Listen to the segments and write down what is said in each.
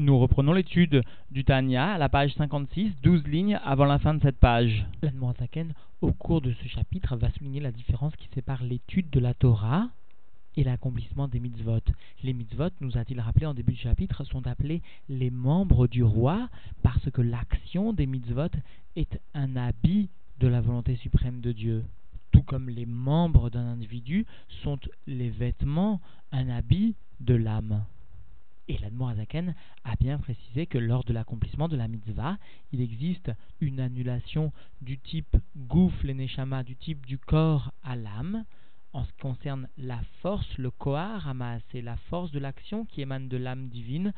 Nous reprenons l'étude du Tanya à la page 56, 12 lignes avant la fin de cette page. Au cours de ce chapitre, va souligner la différence qui sépare l'étude de la Torah et l'accomplissement des mitzvot. Les mitzvot, nous a-t-il rappelé en début de chapitre, sont appelés les membres du roi parce que l'action des mitzvot est un habit de la volonté suprême de Dieu. Tout comme les membres d'un individu sont les vêtements, un habit de l'âme. Et l'Admorazaken a bien précisé que lors de l'accomplissement de la mitzvah, il existe une annulation du type gouf, neshama, du type du corps à l'âme, en ce qui concerne la force, le kohar, c'est la force de l'action qui émane de l'âme divine.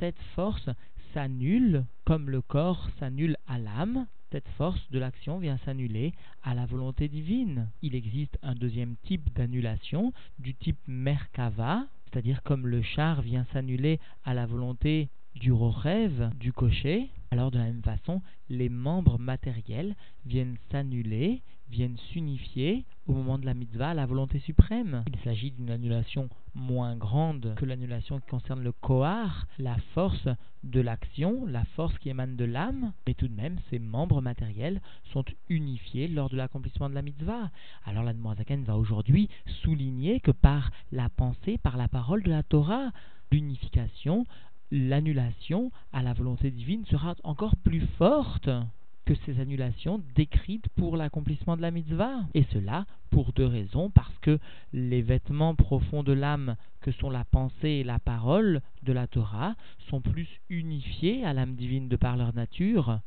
Cette force s'annule comme le corps s'annule à l'âme. Cette force de l'action vient s'annuler à la volonté divine. Il existe un deuxième type d'annulation du type merkava, c'est-à-dire comme le char vient s'annuler à la volonté du rêve du cocher, alors de la même façon, les membres matériels viennent s'annuler, viennent s'unifier au moment de la mitzvah à la volonté suprême. Il s'agit d'une annulation moins grande que l'annulation qui concerne le kohar, la force de l'action, la force qui émane de l'âme, mais tout de même, ces membres matériels sont unifiés lors de l'accomplissement de la mitzvah. Alors la va aujourd'hui souligner que par la pensée, par la parole de la Torah, l'unification l'annulation à la volonté divine sera encore plus forte que ces annulations décrites pour l'accomplissement de la mitzvah. Et cela pour deux raisons, parce que les vêtements profonds de l'âme que sont la pensée et la parole de la Torah sont plus unifiés à l'âme divine de par leur nature,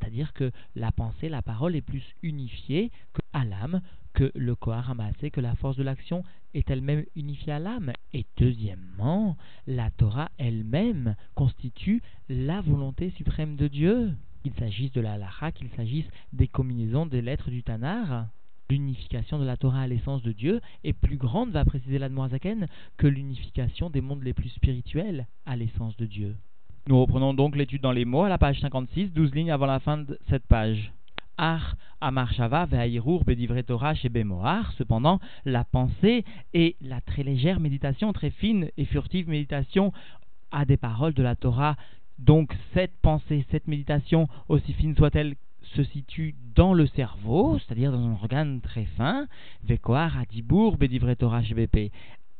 c'est-à-dire que la pensée, la parole est plus unifiée à l'âme que le corps ramassé, que la force de l'action est elle-même unifiée à l'âme. Et deuxièmement, la Torah elle-même constitue la volonté suprême de Dieu. Qu'il s'agisse de la halakha, qu'il s'agisse des combinaisons des lettres du Tanar, l'unification de la Torah à l'essence de Dieu est plus grande, va préciser l'Admorazaken, que l'unification des mondes les plus spirituels à l'essence de Dieu. Nous reprenons donc l'étude dans les mots à la page 56, 12 lignes avant la fin de cette page. Ar Amarshava Ve'aïrour Bedivre Torah Bemoar. Cependant, la pensée et la très légère méditation, très fine et furtive méditation à des paroles de la Torah. Donc, cette pensée, cette méditation, aussi fine soit-elle, se situe dans le cerveau, c'est-à-dire dans un organe très fin. Vekoar Bedivre Torah.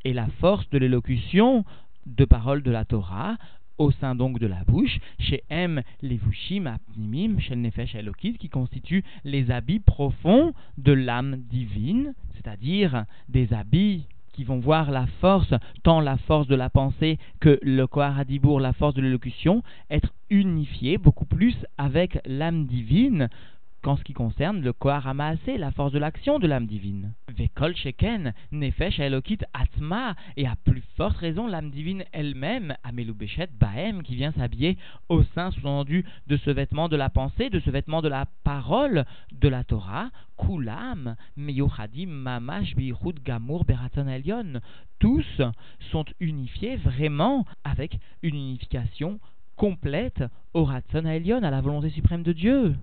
Et la force de l'élocution de paroles de la Torah au sein donc de la bouche, chez M, les vushim, apnimim, chez le nefesh elokit, qui constituent les habits profonds de l'âme divine, c'est-à-dire des habits qui vont voir la force, tant la force de la pensée que le Kohar la force de l'élocution, être unifiés beaucoup plus avec l'âme divine qu'en ce qui concerne le Kohar la force de l'action de l'âme divine. Vekol Sheken, Nefesh Elokit Atma, et à plus forte raison l'âme divine elle-même, Amelubeshet Bahem, qui vient s'habiller au sein, sous-entendu, de ce vêtement de la pensée, de ce vêtement de la parole de la Torah, Kulam, Meyuchadim, Mamash, Bihud, Gamur, Beraton Elion. Tous sont unifiés vraiment avec une unification complète au Ratson à la volonté suprême de Dieu.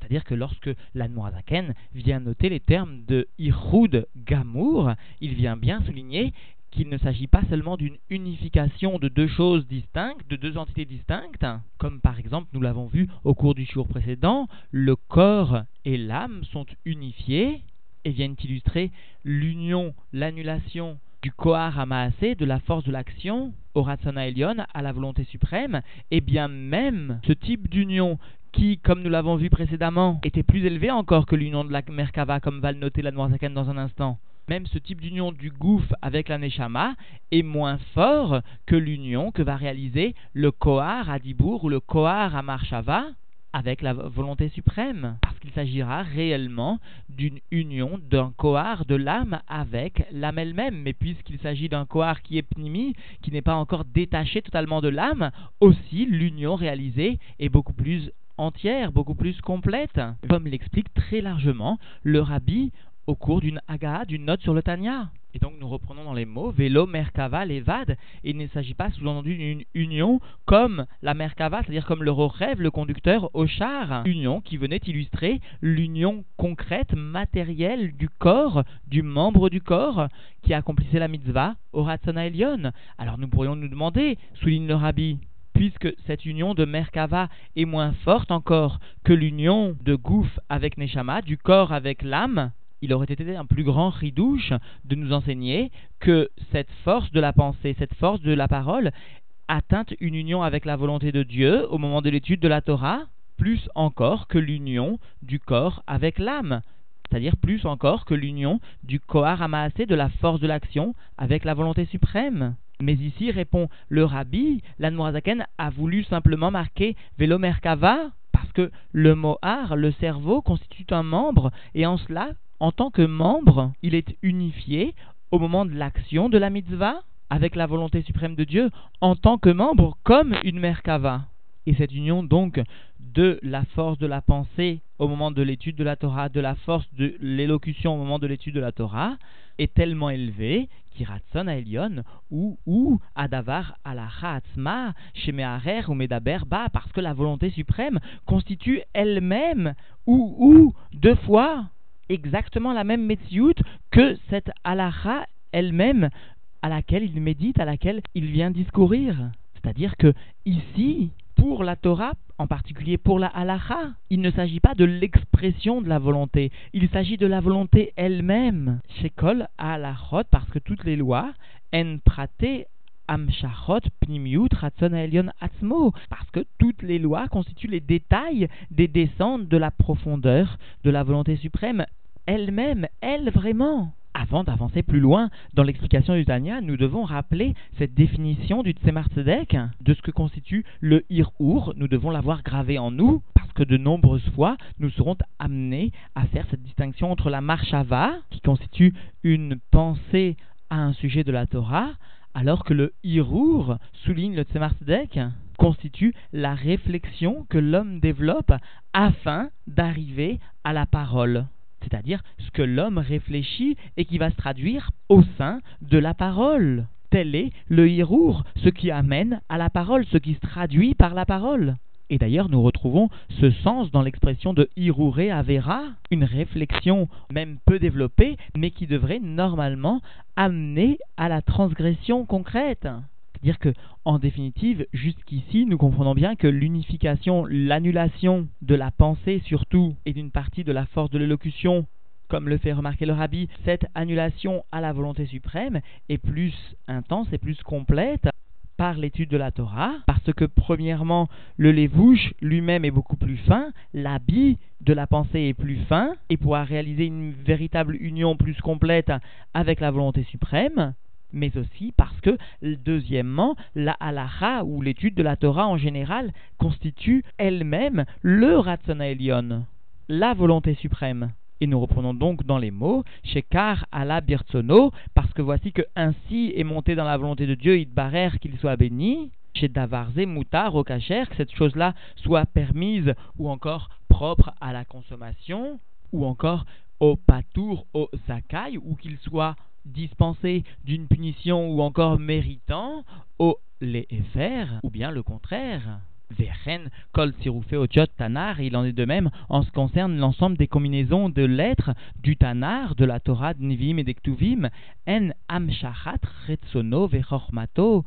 C'est-à-dire que lorsque l'Anmoazaken vient noter les termes de Irhud Gamour, il vient bien souligner qu'il ne s'agit pas seulement d'une unification de deux choses distinctes, de deux entités distinctes, comme par exemple nous l'avons vu au cours du jour précédent, le corps et l'âme sont unifiés et viennent illustrer l'union, l'annulation du Kohar Amaasé, de la force de l'action, au Ratsana Elion, à la volonté suprême, et bien même ce type d'union qui, comme nous l'avons vu précédemment, était plus élevé encore que l'union de la Merkava, comme va le noter la Noirzakan dans un instant. Même ce type d'union du Gouf avec la Neshama est moins fort que l'union que va réaliser le Kohar à Dibour ou le Kohar à Marshava avec la volonté suprême, parce qu'il s'agira réellement d'une union d'un Kohar de l'âme avec l'âme elle-même. Mais puisqu'il s'agit d'un Kohar qui est pnimi, qui n'est pas encore détaché totalement de l'âme, aussi l'union réalisée est beaucoup plus entière, beaucoup plus complète, comme l'explique très largement le rabbi au cours d'une aga, d'une note sur le Tanya. Et donc nous reprenons dans les mots vélo, merkava, levad. Il ne s'agit pas sous-entendu d'une union comme la merkava, c'est-à-dire comme le rêve, le conducteur au char. Union qui venait illustrer l'union concrète, matérielle du corps, du membre du corps qui accomplissait la mitzvah au Ratzana Elion. Alors nous pourrions nous demander, souligne le rabbi, puisque cette union de Merkava est moins forte encore que l'union de Gouf avec Neshama, du corps avec l'âme, il aurait été un plus grand ridouche de nous enseigner que cette force de la pensée, cette force de la parole, atteint une union avec la volonté de Dieu au moment de l'étude de la Torah, plus encore que l'union du corps avec l'âme, c'est-à-dire plus encore que l'union du Kohar Amaasé, de la force de l'action, avec la volonté suprême. Mais ici, répond le rabbi, l'Anmorazaken a voulu simplement marquer Velomerkava, parce que le mohar, le cerveau, constitue un membre, et en cela, en tant que membre, il est unifié au moment de l'action de la mitzvah avec la volonté suprême de Dieu en tant que membre comme une merkava. Et cette union donc de la force de la pensée au moment de l'étude de la Torah, de la force de l'élocution au moment de l'étude de la Torah, est tellement élevée kiratson à Elion ou ou adavar alacha atzma shemearer ou medaber ba parce que la volonté suprême constitue elle-même ou ou deux fois exactement la même Metsiout que cette halakha elle-même à laquelle il médite, à laquelle il vient discourir. C'est-à-dire que ici, pour la Torah, en particulier pour la halakha, il ne s'agit pas de l'expression de la volonté, il s'agit de la volonté elle-même. Shekol halachot, parce que toutes les lois, en praté Amshachot Pnimiut Ratson Atzmo, parce que toutes les lois constituent les détails des descentes de la profondeur de la volonté suprême elle-même, elle vraiment. Avant d'avancer plus loin dans l'explication du Tanya, nous devons rappeler cette définition du Tzemar Tzedek, de ce que constitue le Ir-Ur. Nous devons l'avoir gravé en nous, parce que de nombreuses fois, nous serons amenés à faire cette distinction entre la Marshava, qui constitue une pensée à un sujet de la Torah, alors que le Irur, souligne le Tzemar Tzedek, constitue la réflexion que l'homme développe afin d'arriver à la parole c'est-à-dire ce que l'homme réfléchit et qui va se traduire au sein de la parole. Tel est le hirour, ce qui amène à la parole, ce qui se traduit par la parole. Et d'ailleurs, nous retrouvons ce sens dans l'expression de Hirure Avera, une réflexion même peu développée, mais qui devrait normalement amener à la transgression concrète. C'est-à-dire que, en définitive, jusqu'ici, nous comprenons bien que l'unification, l'annulation de la pensée surtout, et d'une partie de la force de l'élocution, comme le fait remarquer le rabbi, cette annulation à la volonté suprême est plus intense et plus complète par l'étude de la Torah, parce que premièrement, le lévouche lui-même est beaucoup plus fin, l'habit de la pensée est plus fin, et pourra réaliser une véritable union plus complète avec la volonté suprême, mais aussi parce que, deuxièmement, la halacha, ou l'étude de la Torah en général, constitue elle-même le Ratzona Elion, la volonté suprême. Et nous reprenons donc dans les mots, Shekar ala birtsono, parce que voici que ainsi est monté dans la volonté de Dieu, Idbarer, qu'il soit béni, chez Davarze Moutar au que cette chose-là soit permise ou encore propre à la consommation, ou encore au patour, au zakai, ou qu'il soit dispensé d'une punition ou encore méritant au les ou bien le contraire. Veren, Kol Siroufé Ojot Tanar, il en est de même en ce qui concerne l'ensemble des combinaisons de lettres du Tanar, de la Torah, de Nivim et d'Ektuvim, En Amshachat Retsono Vechormato,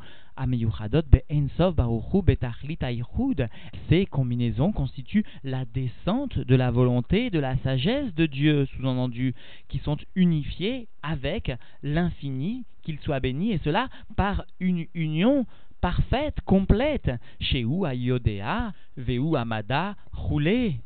ces combinaisons constituent la descente de la volonté, de la sagesse de Dieu, sous-entendu, qui sont unifiées avec l'infini, qu'il soit béni, et cela par une union parfaite, complète. Chez ou Ayodea, Veu Amada, roulé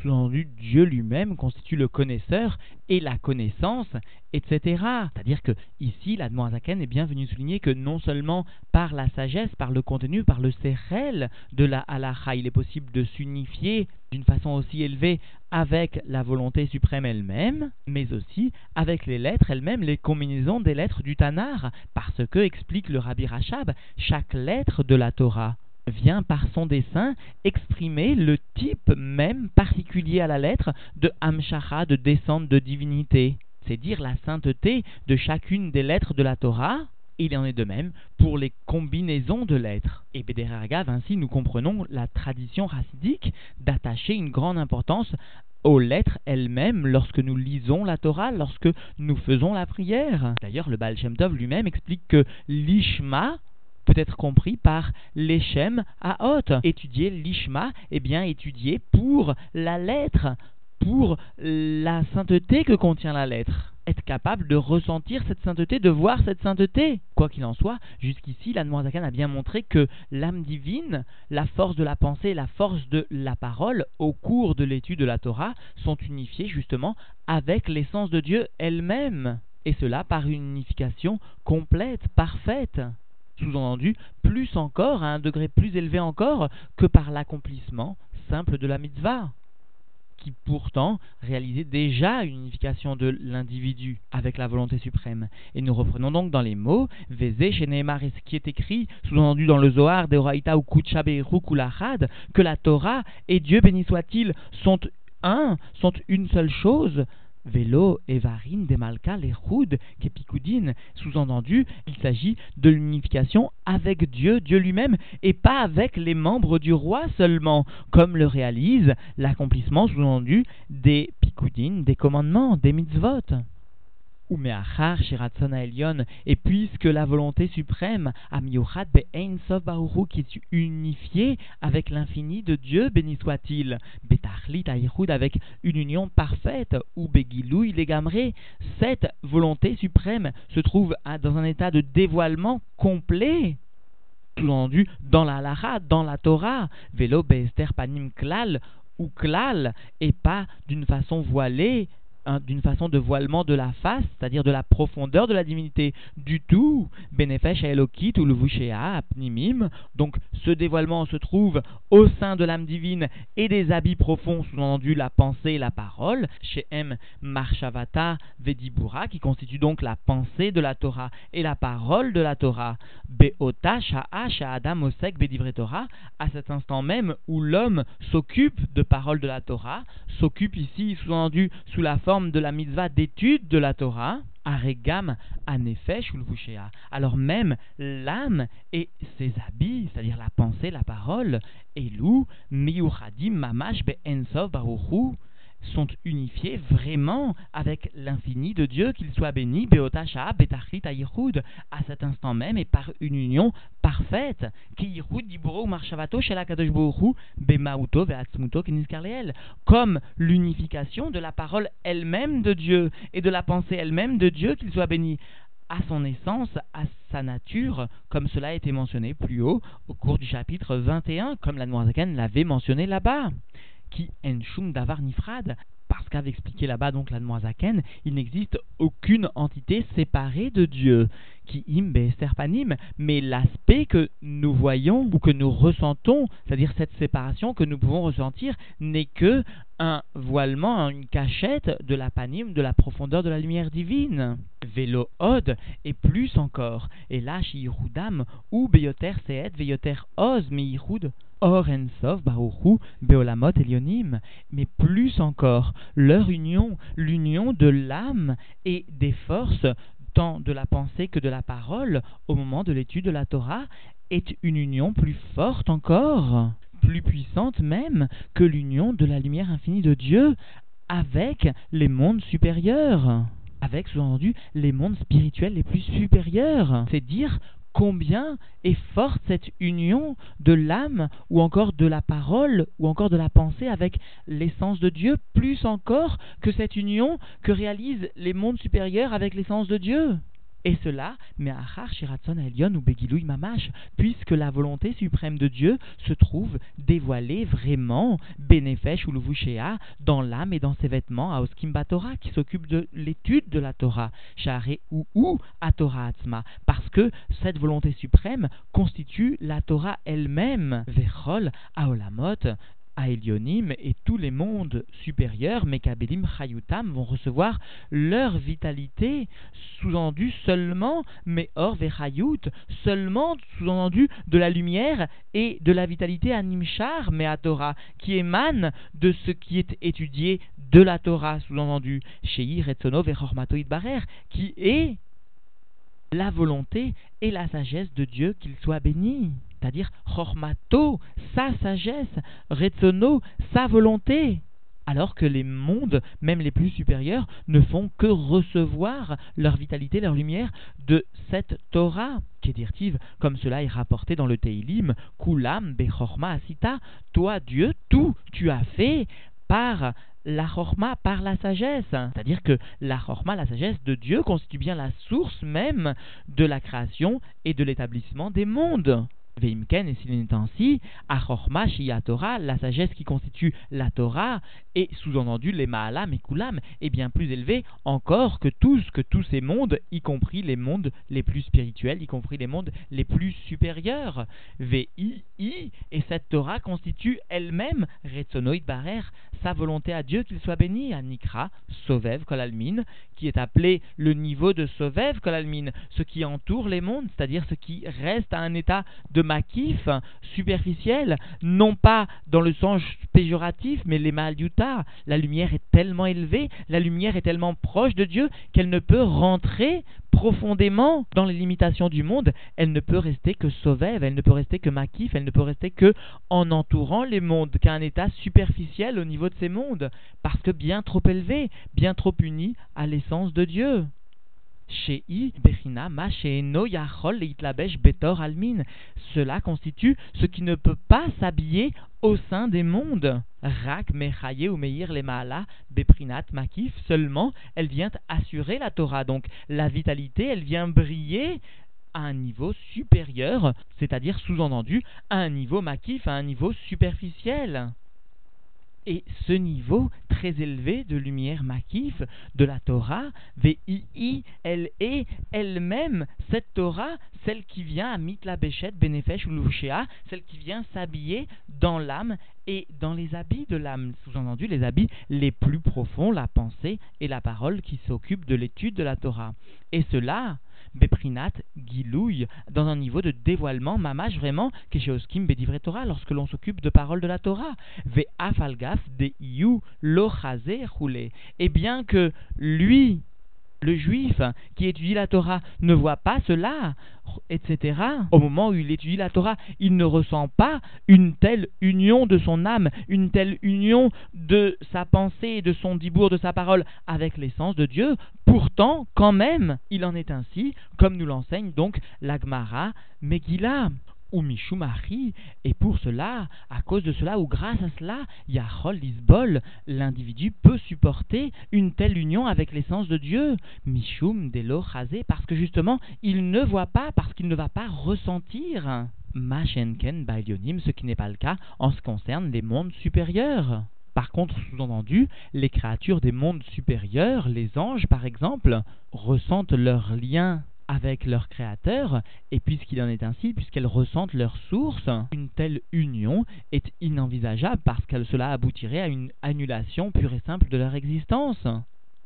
sous-entendu, Dieu lui-même constitue le connaisseur et la connaissance, etc. C'est-à-dire que ici, la Zaken est bien venu souligner que non seulement par la sagesse, par le contenu, par le sérel de la halacha, il est possible de s'unifier d'une façon aussi élevée avec la volonté suprême elle-même, mais aussi avec les lettres elles-mêmes, les combinaisons des lettres du Tanar, parce que, explique le Rabbi Rachab, chaque lettre de la Torah vient par son dessin exprimer le type même particulier à la lettre de Hamshacha, de descente de divinité. c'est dire la sainteté de chacune des lettres de la Torah, il en est de même pour les combinaisons de lettres. Et Bederagav, ainsi, nous comprenons la tradition racidique d'attacher une grande importance aux lettres elles-mêmes lorsque nous lisons la Torah, lorsque nous faisons la prière. D'ailleurs, le Baal Shem Tov lui-même explique que l'Ishma peut être compris par l'Echem à Hot. Étudier l'Ishma, eh bien étudier pour la lettre, pour la sainteté que contient la lettre être capable de ressentir cette sainteté, de voir cette sainteté. Quoi qu'il en soit, jusqu'ici, la Zakan a bien montré que l'âme divine, la force de la pensée la force de la parole, au cours de l'étude de la Torah, sont unifiées justement avec l'essence de Dieu elle-même. Et cela par une unification complète, parfaite. Sous-entendu, plus encore, à un degré plus élevé encore, que par l'accomplissement simple de la mitzvah qui pourtant réalisait déjà une unification de l'individu avec la volonté suprême. Et nous reprenons donc dans les mots Vézé chez qui est écrit, sous-entendu dans le Zohar, Deoraita ou Kuchabe que la Torah et Dieu béni soit-il sont un, sont une seule chose, Vélo, Evarin, Demalka, les Roud, Kepikoudine. Sous-entendu, il s'agit de l'unification avec Dieu, Dieu lui-même, et pas avec les membres du roi seulement, comme le réalise l'accomplissement, sous-entendu, des Picoudines, des commandements, des mitzvot ou me'achar Elion, et puisque la volonté suprême, Amiyuchat be'ein sof qui est unifiée avec l'infini de Dieu, béni soit-il, betachlit aïchoud, avec une union parfaite, ou begilou il est cette volonté suprême se trouve dans un état de dévoilement complet sous-entendu dans la Lara, dans la Torah, velo be'ester panim klal, ou klal, et pas d'une façon voilée, d'une façon de voilement de la face, c'est-à-dire de la profondeur de la divinité du tout, Benefesh Elokit ou Levushea Apnimim. Donc ce dévoilement se trouve au sein de l'âme divine et des habits profonds, sous-entendu la pensée et la parole, chez M. Marshavata Vedibura, qui constitue donc la pensée de la Torah et la parole de la Torah. Beota Sha'a Osek Bedivre Torah, à cet instant même où l'homme s'occupe de parole de la Torah, s'occupe ici, sous-entendu, sous la forme de la mitzvah d'étude de la Torah, Aregam Anefesh Ulvushea. Alors même l'âme et ses habits, c'est-à-dire la pensée, la parole, Elu, Miyuchadim Mamash Be Ensov Baruchu, sont unifiés vraiment avec l'infini de Dieu, qu'il soit béni, Beotasha, Betachlit, Aïchoud, à cet instant même et par une union parfaite, Diburo, Marshavato, Bemauto, Veatzmuto, comme l'unification de la parole elle-même de Dieu et de la pensée elle-même de Dieu, qu'il soit béni à son essence, à sa nature, comme cela a été mentionné plus haut au cours du chapitre 21, comme la Noirzakan l'avait mentionné là-bas qui en shum davar nifrad, parce qu'avait expliqué là-bas donc la il n'existe aucune entité séparée de Dieu, qui im panim, mais l'aspect que nous voyons ou que nous ressentons, c'est-à-dire cette séparation que nous pouvons ressentir, n'est que un voilement, une cachette de la panim, de la profondeur de la lumière divine. Vélo od, et plus encore, et là, Shihudam, ou Beyoter Seet, Veyoter Oz, Meihud, Or Ensov, Baruchu, Beolamot, Elionim, mais plus encore, leur union, l'union de l'âme et des forces, tant de la pensée que de la parole, au moment de l'étude de la Torah, est une union plus forte encore, plus puissante même que l'union de la lumière infinie de Dieu avec les mondes supérieurs avec sous-entendu les mondes spirituels les plus supérieurs. C'est dire combien est forte cette union de l'âme ou encore de la parole ou encore de la pensée avec l'essence de Dieu, plus encore que cette union que réalisent les mondes supérieurs avec l'essence de Dieu? Et cela, mais Achar Shiratson Elion ou Begilui Mamash, puisque la volonté suprême de Dieu se trouve dévoilée vraiment, Benefesh ou Luvushea, dans l'âme et dans ses vêtements, à Oskimba Torah, qui s'occupe de l'étude de la Torah, Share ou ou à Torah Atzma, parce que cette volonté suprême constitue la Torah elle-même, Vechol Aolamot, Aelionim et tous les mondes supérieurs, Mekabelim Chayutam, vont recevoir leur vitalité, sous-entendu seulement, mais or Vechayut, seulement, sous-entendu, de la lumière et de la vitalité à Torah, qui émane de ce qui est étudié de la Torah, sous-entendu, Sheir Etzono Vechormato Barer, qui est la volonté et la sagesse de Dieu, qu'il soit béni. C'est-à-dire, Chormato, sa sagesse, Retsono, sa volonté. Alors que les mondes, même les plus supérieurs, ne font que recevoir leur vitalité, leur lumière de cette Torah, qui est directive, comme cela est rapporté dans le Teilim, Kulam Bechorma Asita, toi Dieu, tout tu as fait par la chorma par la sagesse. C'est-à-dire que la chorma, la sagesse de Dieu, constitue bien la source même de la création et de l'établissement des mondes. Veimken, et s'il est ainsi, Achorma Torah, la sagesse qui constitue la Torah, et sous-entendu les Maalam et Kulam, est bien plus élevée encore que tous, que tous ces mondes, y compris les mondes les plus spirituels, y compris les mondes les plus supérieurs. VI, et cette Torah constitue elle-même, Retsonoid Barer, sa volonté à Dieu qu'il soit béni, à Nikra, Sovev Kolalmin, qui est appelé le niveau de Sovev Kolalmin, ce qui entoure les mondes, c'est-à-dire ce qui reste à un état de makif, superficiel, non pas dans le sens péjoratif, mais les Yuta. La lumière est tellement élevée, la lumière est tellement proche de Dieu qu'elle ne peut rentrer profondément dans les limitations du monde, elle ne peut rester que sauvève, elle ne peut rester que makif, elle ne peut rester que en entourant les mondes, qu'à un état superficiel au niveau de ces mondes, parce que bien trop élevé, bien trop uni à l'essence de Dieu. Cela constitue ce qui ne peut pas s'habiller au sein des mondes. Rak Mechaye ou Meir les Beprinat Makif. Seulement, elle vient assurer la Torah. Donc, la vitalité, elle vient briller à un niveau supérieur, c'est-à-dire sous-entendu à un niveau makif, à un niveau superficiel. Et ce niveau très élevé de lumière makif de la Torah, VII, elle est elle-même, cette Torah, celle qui vient à Mitla Béchet, Benefesh ou Louchéa, celle qui vient s'habiller dans l'âme et dans les habits de l'âme, sous-entendu les habits les plus profonds, la pensée et la parole qui s'occupent de l'étude de la Torah. Et cela, Beprinat, Gilouille, dans un niveau de dévoilement, mamage vraiment, Kesheoskim Bedivre Torah, lorsque l'on s'occupe de paroles de la Torah. Ve Afalgaf de Iu Lochaze Roulé. Et bien que lui, le juif qui étudie la Torah ne voit pas cela, etc. Au moment où il étudie la Torah, il ne ressent pas une telle union de son âme, une telle union de sa pensée, de son dibour, de sa parole avec l'essence de Dieu. Pourtant, quand même, il en est ainsi, comme nous l'enseigne donc l'Agmara Megillah ou Mishumari, et pour cela, à cause de cela ou grâce à cela, Yahol Lisbol, l'individu peut supporter une telle union avec l'essence de Dieu, Mishum Delo parce que justement, il ne voit pas, parce qu'il ne va pas ressentir. Machenken Bailionim, ce qui n'est pas le cas en ce qui concerne les mondes supérieurs. Par contre, sous-entendu, les créatures des mondes supérieurs, les anges par exemple, ressentent leur lien avec leur créateur, et puisqu'il en est ainsi, puisqu'elles ressentent leur source, une telle union est inenvisageable parce que cela aboutirait à une annulation pure et simple de leur existence.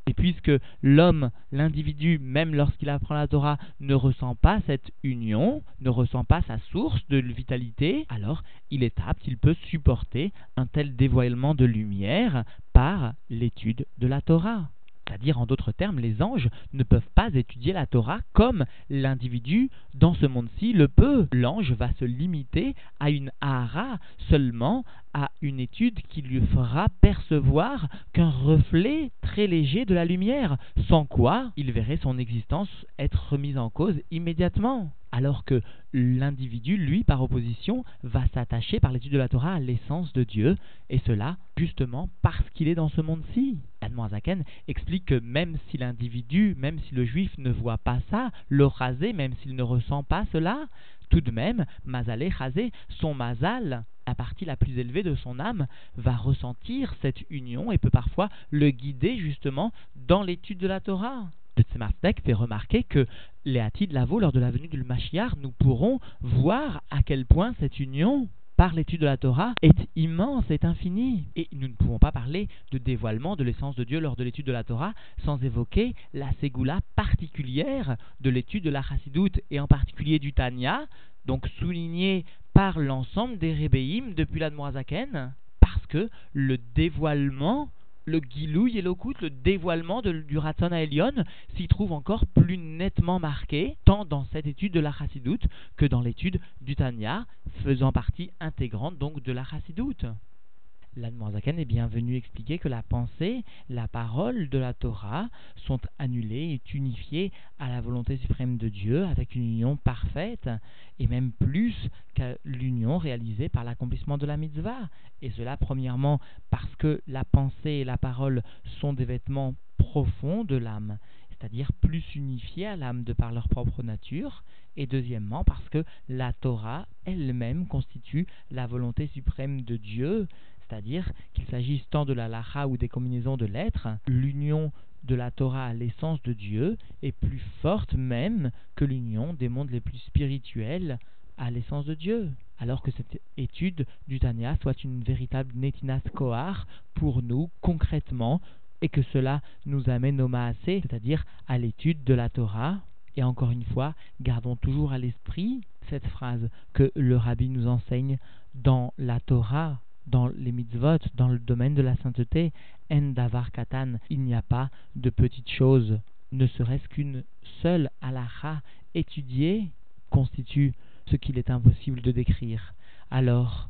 Et puisque l'homme, l'individu, même lorsqu'il apprend la Torah, ne ressent pas cette union, ne ressent pas sa source de vitalité, alors il est apte, il peut supporter un tel dévoilement de lumière par l'étude de la Torah. C'est-à-dire, en d'autres termes, les anges ne peuvent pas étudier la Torah comme l'individu dans ce monde-ci le peut. L'ange va se limiter à une ahara, seulement à une étude qui lui fera percevoir qu'un reflet très léger de la lumière, sans quoi il verrait son existence être remise en cause immédiatement alors que l'individu, lui, par opposition, va s'attacher par l'étude de la Torah à l'essence de Dieu, et cela justement parce qu'il est dans ce monde-ci. Explique que même si l'individu, même si le juif ne voit pas ça, le rasé, même s'il ne ressent pas cela, tout de même, mazalé, rasé, son mazal, la partie la plus élevée de son âme, va ressentir cette union et peut parfois le guider justement dans l'étude de la Torah. De Tzemardek fait remarquer que les de Lavo, lors de la venue du Mashiach, nous pourrons voir à quel point cette union par l'étude de la Torah est immense, est infini. Et nous ne pouvons pas parler de dévoilement de l'essence de Dieu lors de l'étude de la Torah sans évoquer la ségoula particulière de l'étude de la Chassidoute et en particulier du Tanya, donc soulignée par l'ensemble des Rébéim depuis la Zaken, parce que le dévoilement le Gilouy et le dévoilement du Ratzon à s'y trouve encore plus nettement marqué, tant dans cette étude de la Chassidoute que dans l'étude du Tanya, faisant partie intégrante donc de la Chassidoute. L'Admorazaken est bien venu expliquer que la pensée, la parole de la Torah sont annulées et unifiées à la volonté suprême de Dieu avec une union parfaite et même plus qu'à l'union réalisée par l'accomplissement de la mitzvah. Et cela premièrement parce que la pensée et la parole sont des vêtements profonds de l'âme, c'est-à-dire plus unifiés à l'âme de par leur propre nature, et deuxièmement parce que la Torah elle-même constitue la volonté suprême de Dieu, c'est-à-dire qu'il s'agisse tant de la lacha ou des combinaisons de lettres, l'union de la Torah à l'essence de Dieu est plus forte même que l'union des mondes les plus spirituels à l'essence de Dieu. Alors que cette étude du Tanya soit une véritable netinas kohar pour nous concrètement et que cela nous amène au maasé, c'est-à-dire à, l'étude de la Torah. Et encore une fois, gardons toujours à l'esprit cette phrase que le rabbi nous enseigne dans la Torah dans les mitzvot, dans le domaine de la sainteté, en davar katan, il n'y a pas de petites choses. Ne serait-ce qu'une seule halacha étudiée constitue ce qu'il est impossible de décrire. Alors,